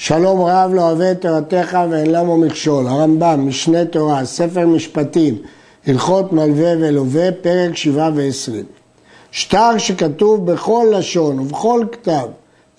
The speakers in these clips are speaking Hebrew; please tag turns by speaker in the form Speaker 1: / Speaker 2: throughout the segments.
Speaker 1: שלום רב לא אוהב את תורתך ואין למו מכשול. הרמב"ם, משנה תורה, ספר משפטים, הלכות מלווה ולווה, פרק שבעה ועשרים. שטר שכתוב בכל לשון ובכל כתב,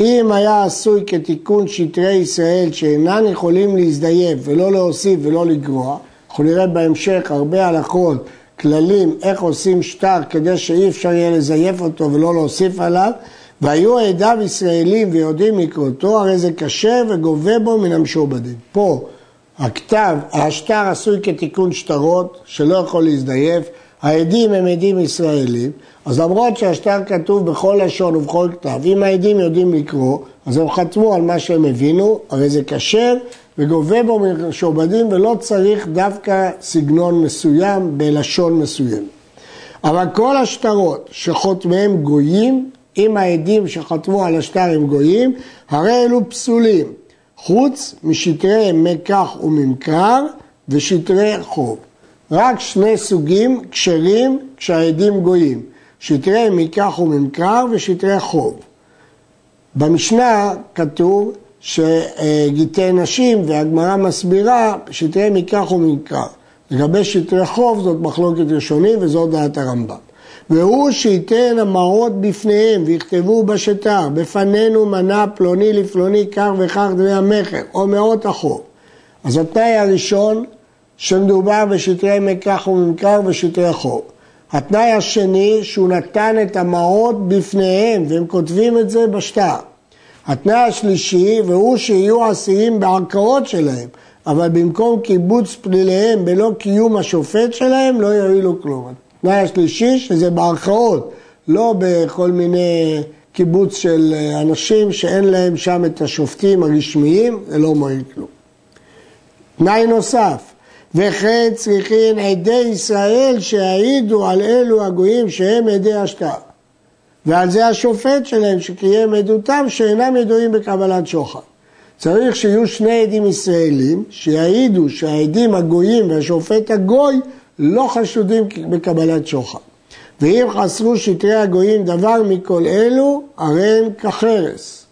Speaker 1: אם היה עשוי כתיקון שטרי ישראל שאינן יכולים להזדייף ולא להוסיף ולא לגרוע, אנחנו נראה בהמשך הרבה הלכות, כללים, איך עושים שטר כדי שאי אפשר יהיה לזייף אותו ולא להוסיף עליו, והיו עדיו ישראלים ויודעים לקרותו, הרי זה קשה וגובה בו מן המשועבדים. פה הכתב, השטר עשוי כתיקון שטרות, שלא יכול להזדייף, העדים הם עדים ישראלים, אז למרות שהשטר כתוב בכל לשון ובכל כתב, אם העדים יודעים לקרוא, אז הם חתמו על מה שהם הבינו, הרי זה כשר וגובה בו מן המשועבדים ולא צריך דווקא סגנון מסוים בלשון מסוים. אבל כל השטרות שחותמיהם גויים, אם העדים שחתמו על השטר הם גויים, הרי אלו פסולים, חוץ משטרי מקח וממכר ושטרי חוב. רק שני סוגים כשרים כשהעדים גויים, שטרי מקח וממכר ושטרי חוב. במשנה כתוב שגיטי נשים, והגמרא מסבירה, שטרי מקח וממכר. לגבי שטרי חוב זאת מחלוקת ראשונית וזאת דעת הרמב"ם. והוא שייתן המעות בפניהם ויכתבו בשטר, בפנינו מנה פלוני לפלוני כך וכך דמי המכר, או מאות החוב. אז התנאי הראשון, שמדובר בשטרי מקח וממכר ושטרי חוב. התנאי השני, שהוא נתן את המעות בפניהם, והם כותבים את זה בשטר. התנאי השלישי, והוא שיהיו עשירים בערכאות שלהם, אבל במקום קיבוץ פליליהם בלא קיום השופט שלהם, לא יועילו כלום. התנאי השלישי, שזה בערכאות, לא בכל מיני קיבוץ של אנשים שאין להם שם את השופטים הרשמיים, זה לא מועיל כלום. תנאי נוסף, וכן צריכים עדי ישראל שיעידו על אלו הגויים שהם עדי השטר. ועל זה השופט שלהם שקיים עדותם שאינם ידועים בקבלת שוחד. צריך שיהיו שני עדים ישראלים שיעידו שהעדים הגויים והשופט הגוי לא חשודים בקבלת שוחד. ואם חסרו שטרי הגויים דבר מכל אלו, הרי הם כחרס.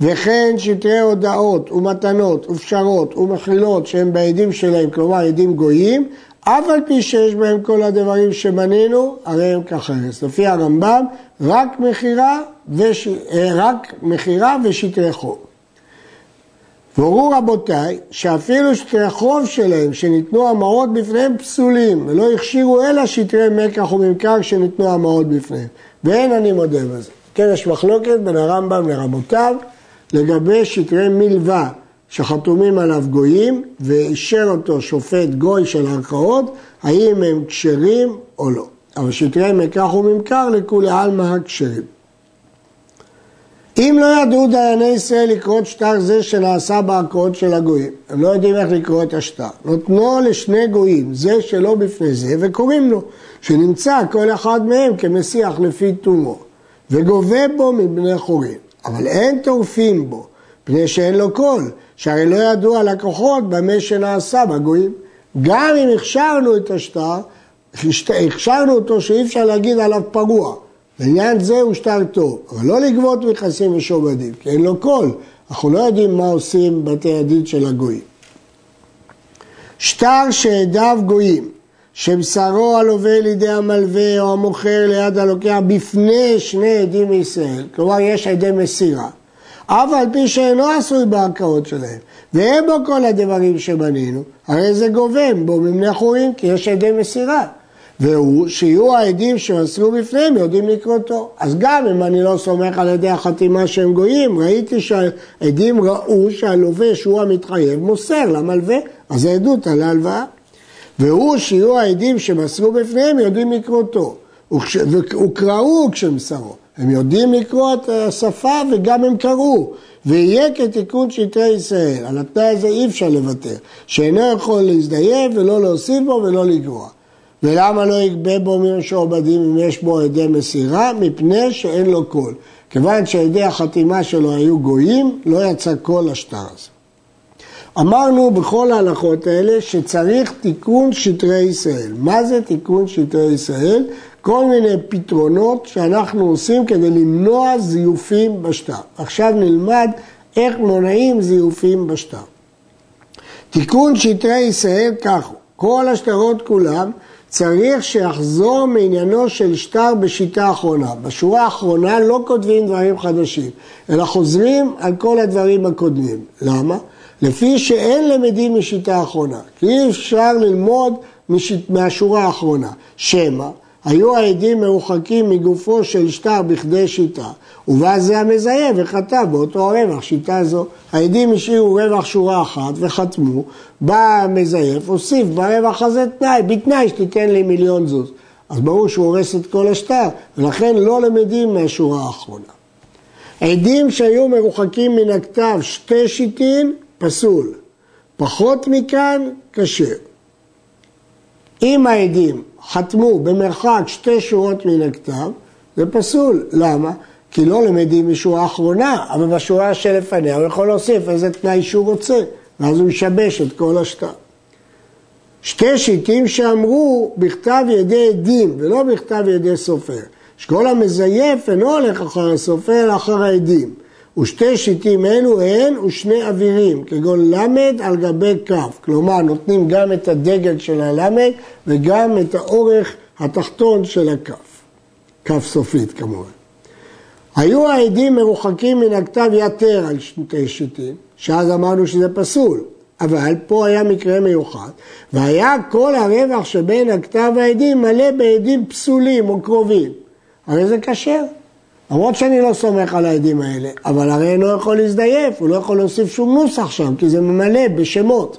Speaker 1: וכן שטרי הודעות ומתנות ופשרות ומחילות שהם בעדים שלהם, כלומר עדים גויים, אף על פי שיש בהם כל הדברים שמנינו, הרי הם כחרס. לפי הרמב"ם, רק מכירה וש... אה, ושטרי חוב. והורו רבותיי שאפילו שטרי חוב שלהם שניתנו המעות בפניהם פסולים ולא הכשירו אלא שטרי מקח וממכר שניתנו המעות בפניהם ואין אני מודה בזה. כן, יש מחלוקת בין הרמב"ם לרבותיו לגבי שטרי מלווה שחתומים עליו גויים ואישר אותו שופט גוי של ערכאות, האם הם כשרים או לא. אבל שטרי מקח וממכר לכולי עלמא הכשרים. אם לא ידעו דייני ישראל לקרוא שטר זה שנעשה בערכאות של הגויים, הם לא יודעים איך לקרוא את השטר, נותנו לשני גויים, זה שלא בפני זה, וקוראים לו, שנמצא כל אחד מהם כמסיח לפי תומו, וגובה בו מבני חורים, אבל אין טורפים בו, פני שאין לו קול, שהרי לא ידעו הלקוחות במה שנעשה בגויים. גם אם הכשרנו את השטר, הכשרנו אותו שאי אפשר להגיד עליו פרוע. לעניין זה הוא שטר טוב, אבל לא לגבות מכסים ושועבדים, כי אין לו קול. אנחנו לא יודעים מה עושים בתי הדין של הגויים. שטר שעדיו גויים, שבשרו הלווה לידי המלווה או המוכר ליד הלוקח בפני שני עדים מישראל, כלומר יש עדי מסירה, אף על פי שאינו עשוי בערכאות שלהם, ואין בו כל הדברים שבנינו, הרי זה גוvam בו מבני חורים, כי יש עדי מסירה. והוא שיהיו העדים שמסרו בפניהם יודעים לקרותו. אז גם אם אני לא סומך על ידי החתימה שהם גויים, ראיתי שהעדים ראו שהלווה שהוא המתחייב מוסר למלווה, אז זה עדות על ההלוואה. והוא שיהיו העדים שמסרו בפניהם יודעים לקרותו. וקראו כשמסרו. הם יודעים לקרוא את השפה וגם הם קראו. ויהיה כתיקון שטרי ישראל. על התנאי הזה אי אפשר לוותר. שאינו יכול להזדייף ולא להוסיף בו ולא לגרוע. ולמה לא יגבה בו משועבדים אם יש בו עדי מסירה? מפני שאין לו קול. כיוון שעדי החתימה שלו היו גויים, לא יצא קול השטר הזה. אמרנו בכל ההלכות האלה שצריך תיקון שטרי ישראל. מה זה תיקון שטרי ישראל? כל מיני פתרונות שאנחנו עושים כדי למנוע זיופים בשטר. עכשיו נלמד איך מונעים זיופים בשטר. תיקון שטרי ישראל כך הוא, כל השטרות כולם צריך שיחזור מעניינו של שטר בשיטה האחרונה. בשורה האחרונה לא כותבים דברים חדשים, אלא חוזרים על כל הדברים הקודמים. למה? לפי שאין למדים משיטה האחרונה. כי אי אפשר ללמוד משיט, מהשורה האחרונה. שמא היו העדים מרוחקים מגופו של שטר בכדי שיטה, ובא זה המזייף וחטא באותו הרווח, שיטה זו. העדים השאירו רווח שורה אחת וחתמו, בא המזייף, הוסיף ברווח הזה תנאי, בתנאי שתיתן לי מיליון זוז. אז ברור שהוא הורס את כל השטר, ולכן לא למדים מהשורה האחרונה. עדים שהיו מרוחקים מן הכתב שתי שיטין, פסול. פחות מכאן, כשר. אם העדים חתמו במרחק שתי שורות מן הכתב, זה פסול. למה? כי לא למדים משורה אחרונה, אבל בשורה שלפניה הוא יכול להוסיף איזה תנאי שהוא רוצה, ואז הוא ישבש את כל השטר. שתי שיטים שאמרו בכתב ידי עדים ולא בכתב ידי סופר. שכל המזייף אינו הולך אחר הסופר אלא אחר העדים. ושתי שיטים אלו הן ושני אווירים, כגון למד על גבי כף. כלומר, נותנים גם את הדגל של הלמד וגם את האורך התחתון של הכף. כף סופית כמובן. היו העדים מרוחקים מן הכתב יתר על שתי שיטים, שאז אמרנו שזה פסול, אבל פה היה מקרה מיוחד, והיה כל הרווח שבין הכתב והעדים מלא בעדים פסולים או קרובים. הרי זה כשר. למרות שאני לא סומך על העדים האלה, אבל הרי אינו יכול להזדייף, הוא לא יכול להוסיף שום נוסח שם, כי זה ממלא בשמות.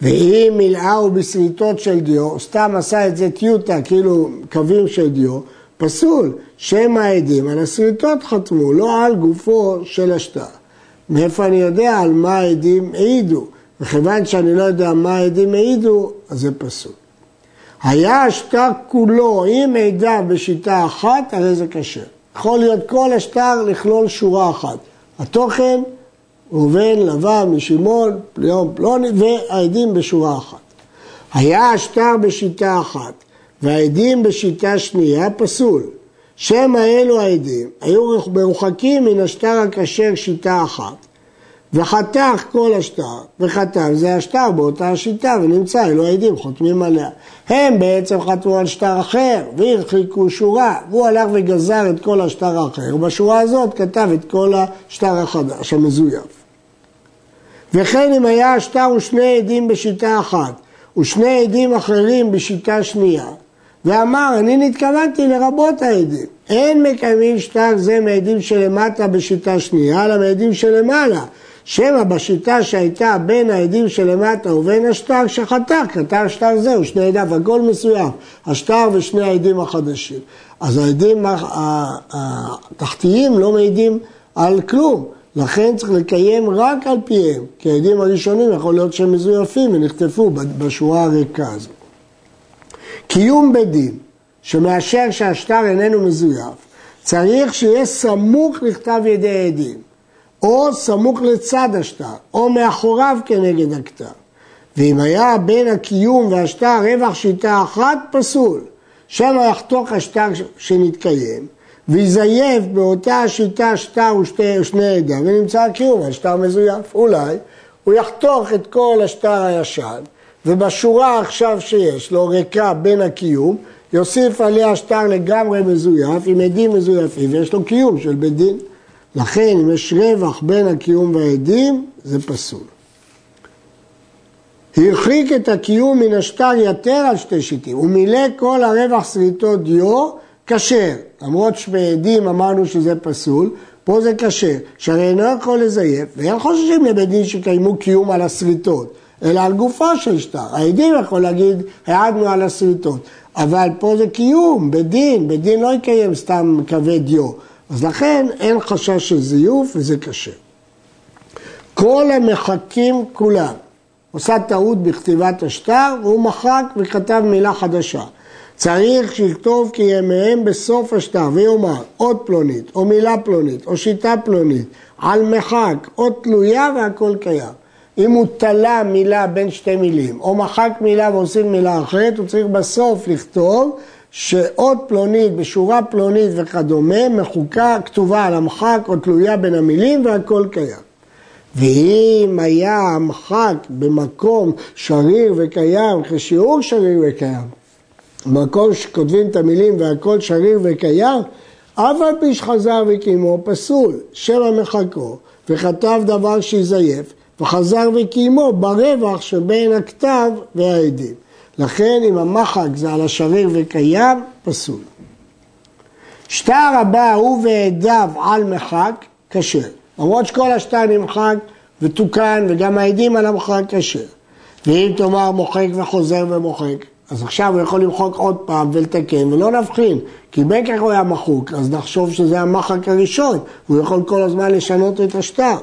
Speaker 1: ואם מילאהו בשריטות של דיו, סתם עשה את זה טיוטה, כאילו קווים של דיו, פסול. שם העדים על השריטות חתמו, לא על גופו של השטר. מאיפה אני יודע על מה העדים העידו? וכיוון שאני לא יודע מה העדים העידו, אז זה פסול. היה השטר כולו עם עדה בשיטה אחת, הרי זה כשר. יכול להיות כל השטר לכלול שורה אחת. התוכן, ראובן, לבן, משמעון, פליון, פלוני, והעדים בשורה אחת. היה השטר בשיטה אחת, והעדים בשיטה שנייה פסול. שם האלו העדים היו מרוחקים מן השטר הכשר שיטה אחת, וחתך כל השטר, וחתם זה השטר באותה השיטה, ונמצא, אלו העדים חותמים עליה. הם בעצם חתמו על שטר אחר, והרחיקו שורה, והוא הלך וגזר את כל השטר האחר, ובשורה הזאת כתב את כל השטר החדש, המזויף. וכן אם היה השטר ושני עדים בשיטה אחת, ושני עדים אחרים בשיטה שנייה, ואמר, אני נתכוונתי לרבות העדים. אין מקיימים שטר זה מעדים שלמטה בשיטה שנייה, אלא מעדים שלמעלה. שמא בשיטה שהייתה בין העדים שלמטה ובין השטר שחתך, כתב שטר זהו, שני עדיו, הכל מסוים, השטר ושני העדים החדשים. אז העדים התחתיים לא מעידים על כלום, לכן צריך לקיים רק על פיהם, כי העדים הראשונים יכול להיות שהם מזויפים ונחטפו בשורה הריקה הזו. קיום בית דין שמאשר שהשטר איננו מזויף, צריך שיהיה סמוך לכתב ידי עדים. או סמוך לצד השטר, או מאחוריו כנגד הכתב. ואם היה בין הקיום והשטר רווח שיטה אחת, פסול. שם יחתוך השטר שנתקיים, ויזייף באותה השיטה שטר ושני עדה, ונמצא הקיום, השטר מזויף. אולי הוא יחתוך את כל השטר הישן, ובשורה עכשיו שיש לו ריקה בין הקיום, יוסיף עליה שטר לגמרי מזויף, עם עדים מזויפים, ויש לו קיום של בית דין. לכן אם יש רווח בין הקיום והעדים, זה פסול. הרחיק את הקיום מן השטר יתר על שתי שיטים, הוא מילא כל הרווח שריטות דיו כשר, למרות שבעדים אמרנו שזה פסול, פה זה כשר, שהרי אינו יכול לזייף, ואין חוששים לבית דין שקיימו קיום על השריטות, אלא על גופו של שטר. העדים יכול להגיד, העדנו על השריטות, אבל פה זה קיום, בית דין, בית דין לא יקיים סתם קווי דיו. אז לכן אין חשש של זיוף וזה קשה. כל המחקים כולם, עושה טעות בכתיבת השטר והוא מחק וכתב מילה חדשה. צריך שיכתוב כי ימיהם בסוף השטר ויאמר אות פלונית או מילה פלונית או שיטה פלונית על מחק או תלויה והכל קיים. אם הוא תלה מילה בין שתי מילים או מחק מילה ועושים מילה אחרת הוא צריך בסוף לכתוב שאות פלונית בשורה פלונית וכדומה מחוקה, כתובה על המחק או תלויה בין המילים והכל קיים. ואם היה המחק במקום שריר וקיים כשיעור שריר וקיים, במקום שכותבים את המילים והכל שריר וקיים, אף על פי שחזר וקיימו פסול, שמא מחקו, וכתב דבר שיזייף, וחזר וקיימו ברווח שבין הכתב והעדים. לכן אם המחק זה על השריר וקיים, פסול. שטר הבא הוא ועדיו על מחק, כשר. למרות שכל השטר נמחק ותוקן וגם העדים על המחק כשר. ואם תאמר מוחק וחוזר ומוחק, אז עכשיו הוא יכול למחוק עוד פעם ולתקן ולא נבחין, כי בין כך הוא היה מחוק, אז נחשוב שזה המחק הראשון, הוא יכול כל הזמן לשנות את השטר.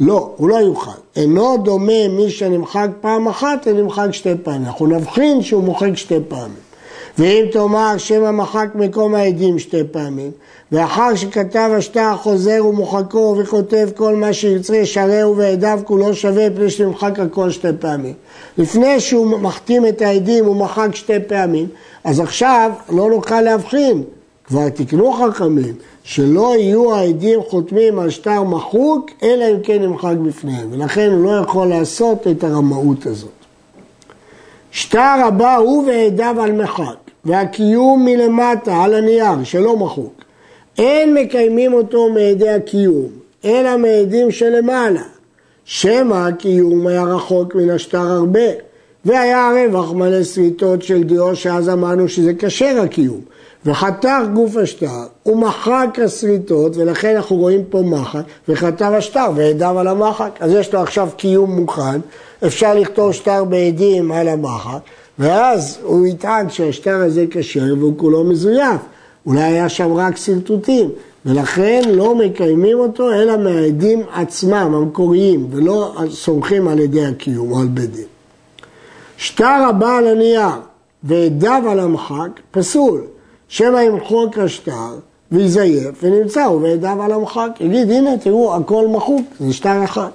Speaker 1: לא, הוא לא יוכל. אינו דומה מי שנמחק פעם אחת לנמחק שתי פעמים. אנחנו נבחין שהוא מוחק שתי פעמים. ואם תאמר שמא מחק מקום העדים שתי פעמים, ואחר שכתב השטר חוזר ומוחקו וכותב כל מה שירצה שרהו ועדיו כולו שווה פני שנמחק הכל שתי פעמים. לפני שהוא מחתים את העדים הוא מחק שתי פעמים, אז עכשיו לא נוכל להבחין, כבר תקנו חכמים, שלא יהיו העדים חותמים על שטר מחוק, אלא אם כן נמחק בפניהם, ולכן הוא לא יכול לעשות את הרמאות הזאת. שטר הבא הוא ועדיו על מחק, והקיום מלמטה על הנייר שלא מחוק. אין מקיימים אותו מעדי הקיום, אלא מעדים שלמעלה. שמא הקיום היה רחוק מן השטר הרבה, והיה הרווח מלא שריטות של דיו, שאז אמרנו שזה כשר הקיום. וחתך גוף השטר, ומחק השריטות, ולכן אנחנו רואים פה מחק, וחתך השטר ועדיו על המחק. אז יש לו עכשיו קיום מוכן, אפשר לכתוב שטר בעדים על המחק, ואז הוא יטען שהשטר הזה כשר והוא כולו מזויף. אולי היה שם רק שרטוטים, ולכן לא מקיימים אותו אלא מהעדים עצמם, המקוריים, ולא סומכים על ידי הקיום או על בית דין. שטר הבא על הנייר ועדיו על המחק, פסול. שמא ימחוק השטר ויזייף, ונמצא הוא ועדיו על המחק. יגיד, הנה, תראו, הכל מחוק, זה שטר אחד.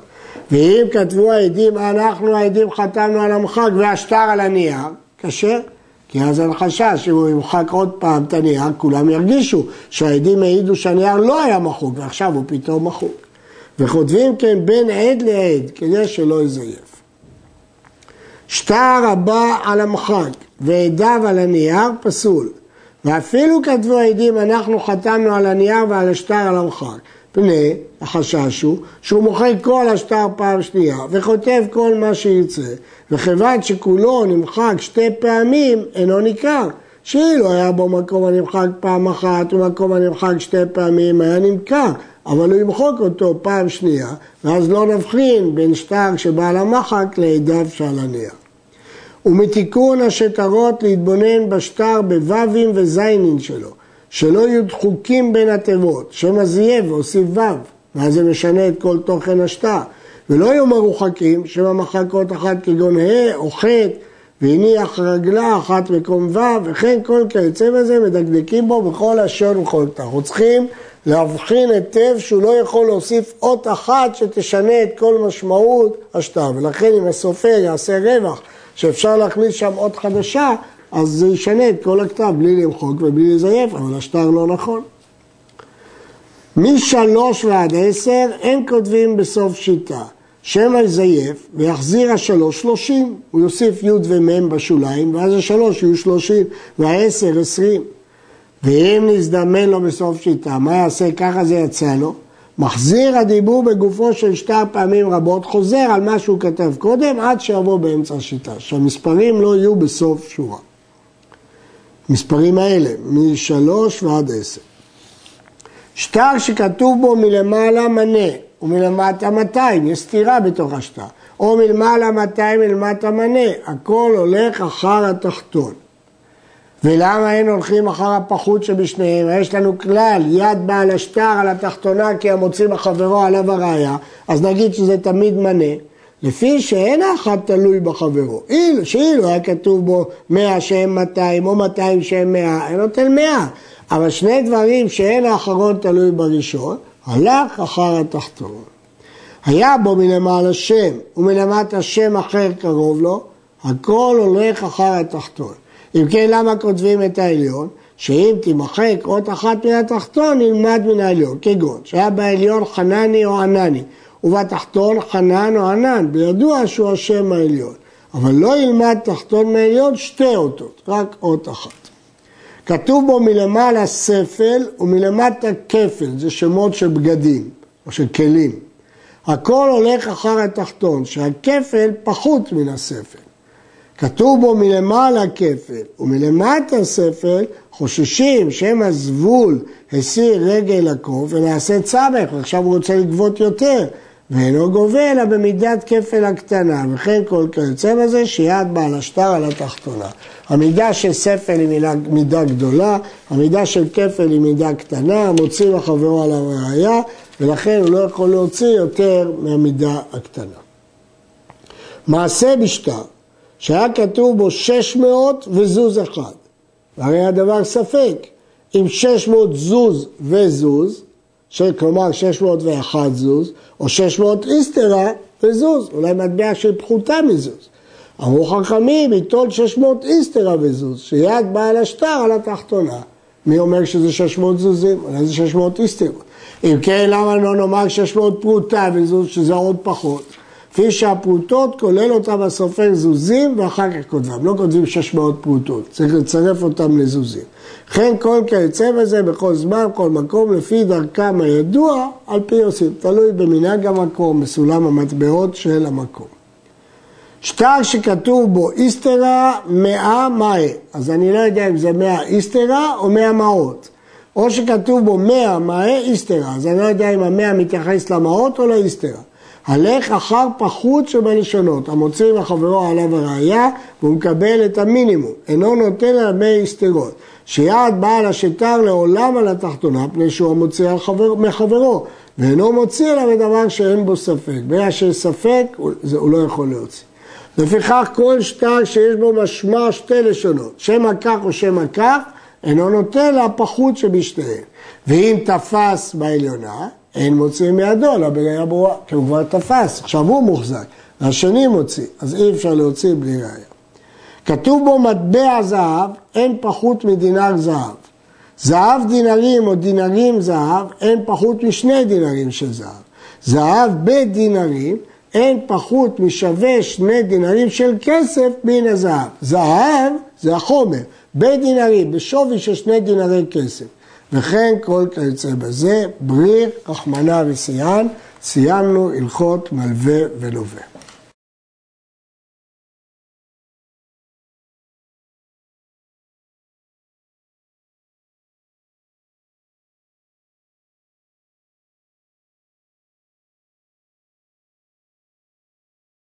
Speaker 1: ואם כתבו העדים, אנחנו העדים חתמנו על המחק והשטר על הנייר, כשר. כי אז אין חשש שהוא ימחק עוד פעם את הנייר, כולם ירגישו שהעדים העידו שהנייר לא היה מחוק ועכשיו הוא פתאום מחוק. וכותבים כן בין עד לעד כדי שלא יזייף. שטר הבא על המחק ועדיו על הנייר פסול. ואפילו כתבו העדים אנחנו חתמנו על הנייר ועל השטר על המחק. פני החשש הוא שהוא מוחק כל השטר פעם שנייה וכותב כל מה שירצה וכיוון שכולו נמחק שתי פעמים אינו ניכר שאילו היה בו מקום הנמחק פעם אחת ומקום הנמחק שתי פעמים היה נמכר אבל הוא ימחוק אותו פעם שנייה ואז לא נבחין בין שטר שבעל המחק לעדיו שעל הנייר. ומתיקון השטרות להתבונן בשטר בו"ים וזיינין שלו שלא יהיו דחוקים בין התיבות, שמא זייף והוסיף ו', ואז זה משנה את כל תוכן השטר. ולא יהיו מרוחקים, שמא מחקות אחת כגון ה' או ח', והניח רגלה אחת מקום ו', וכן כל כיוצא בזה מדקדקים בו בכל אשר וכל תא. צריכים להבחין היטב שהוא לא יכול להוסיף אות אחת שתשנה את כל משמעות השטר. ולכן אם הסופר יעשה רווח שאפשר להכניס שם אות חדשה, אז זה ישנה את כל הכתב בלי למחוק ובלי לזייף, אבל השטר לא נכון. משלוש ועד עשר אין כותבים בסוף שיטה. שמא יזייף ויחזיר השלוש שלושים, הוא יוסיף י' ומ' בשוליים ואז השלוש יהיו שלושים והעשר עשרים. ואם נזדמן לו בסוף שיטה, מה יעשה? ככה זה יצא לו. מחזיר הדיבור בגופו של שטר פעמים רבות, חוזר על מה שהוא כתב קודם עד שיבוא באמצע השיטה, שהמספרים לא יהיו בסוף שורה. מספרים האלה, משלוש ועד עשר. שטר שכתוב בו מלמעלה מנה ומלמטה 200, יש סתירה בתוך השטר, או מלמעלה 200 מלמטה מנה, הכל הולך אחר התחתון. ולמה אין הולכים אחר הפחות שבשניהם? יש לנו כלל, יד בעל השטר על התחתונה כי המוציא בחברו עליו הראייה, אז נגיד שזה תמיד מנה. לפי שאין האחד תלוי בחברו. אילו, שאילו היה כתוב בו מאה שהם 200 או 200 שהם 100, אין נותן 100. אבל שני דברים שאין האחרון תלוי בראשון, הלך אחר התחתון. היה בו מלמעלה שם ומלמטה שם אחר קרוב לו, הכל הולך אחר התחתון. אם כן, למה כותבים את העליון? שאם תימחק אות אחת מן התחתון, נלמד מן העליון, כגון שהיה בעליון חנני או ענני, ובתחתון חנן או ענן, בידוע שהוא השם העליון. אבל לא ילמד תחתון מעליון שתי אותות, רק אות אחת. כתוב בו מלמעלה ספל ומלמטה כפל, זה שמות של בגדים או של כלים. הכל הולך אחר התחתון, שהכפל פחות מן הספל. כתוב בו מלמעלה כפל ומלמטה ספל, חוששים שם הזבול הסיר רגל הקוף ונעשה צמח, ועכשיו הוא רוצה לגבות יותר, ואינו גובה אלא במידת כפל הקטנה, וכן כל כיוצא בזה שיד בעל השטר על התחתונה. המידה של ספל היא מידה, מידה גדולה, המידה של כפל היא מידה קטנה, מוציא לחברו על הראייה, ולכן הוא לא יכול להוציא יותר מהמידה הקטנה. מעשה בשטר, שהיה כתוב בו 600 וזוז אחד, והרי הדבר ספק, אם 600 זוז וזוז, כלומר 601 זוז, או 600 איסטרה וזוז, אולי מטבע של פחותה מזוז. אמרו חכמים, יטול 600 איסטרה וזוז, שיד בעל השטר על התחתונה. מי אומר שזה 600 זוזים? אולי זה 600 איסטרות. אם כן, למה לא נאמר 600 פרוטה וזוז, שזה עוד פחות? כפי שהפרוטות כולל אותם הסופר זוזים ואחר כך כותבם, לא כותבים 600 פרוטות, צריך לצרף אותם לזוזים. וכן כל כיוצא בזה בכל זמן, כל מקום, לפי דרכם הידוע, על פי עושים, תלוי במנהג המקום, בסולם המטבעות של המקום. שטר שכתוב בו איסתרה מאה מאי, אז אני לא יודע אם זה מאה איסתרה או מאה מעות. או שכתוב בו מאה מאי איסתרה, אז אני לא יודע אם המאה מתייחס למעות או לאיסתרה. הלך אחר פחות שבלשונות, המוציא מחברו עליו הראייה והוא מקבל את המינימום, אינו נותן על מי הסתרות. שיעד בעל השטר לעולם על התחתונה, פני שהוא המוציא מחברו, ואינו מוציא עליו דבר שאין בו ספק. ברגע שיש ספק, הוא, הוא לא יכול להוציא. לפיכך כל שטר שיש בו משמע שתי לשונות, שמא כך או שמא כך, אינו נותן לה פחות שבשתיהן. ואם תפס בעליונה, אין מוציא מידו, אלא בראייה ברורה, כי הוא כבר תפס, עכשיו הוא מוחזק, והשני מוציא, אז אי אפשר להוציא בלי ראייה. כתוב בו מטבע זהב, אין פחות מדינר זהב. זהב דינרים או דינרים זהב, אין פחות משני דינרים של זהב. זהב בדינרים, אין פחות משווה שני דינרים של כסף מן הזהב. זהב זה החומר, בדינרים, בשווי של שני דינרי כסף. וכן כל כיוצא בזה, בריר, רחמנא ושיאן, סיימנו הלכות מלווה ולווה.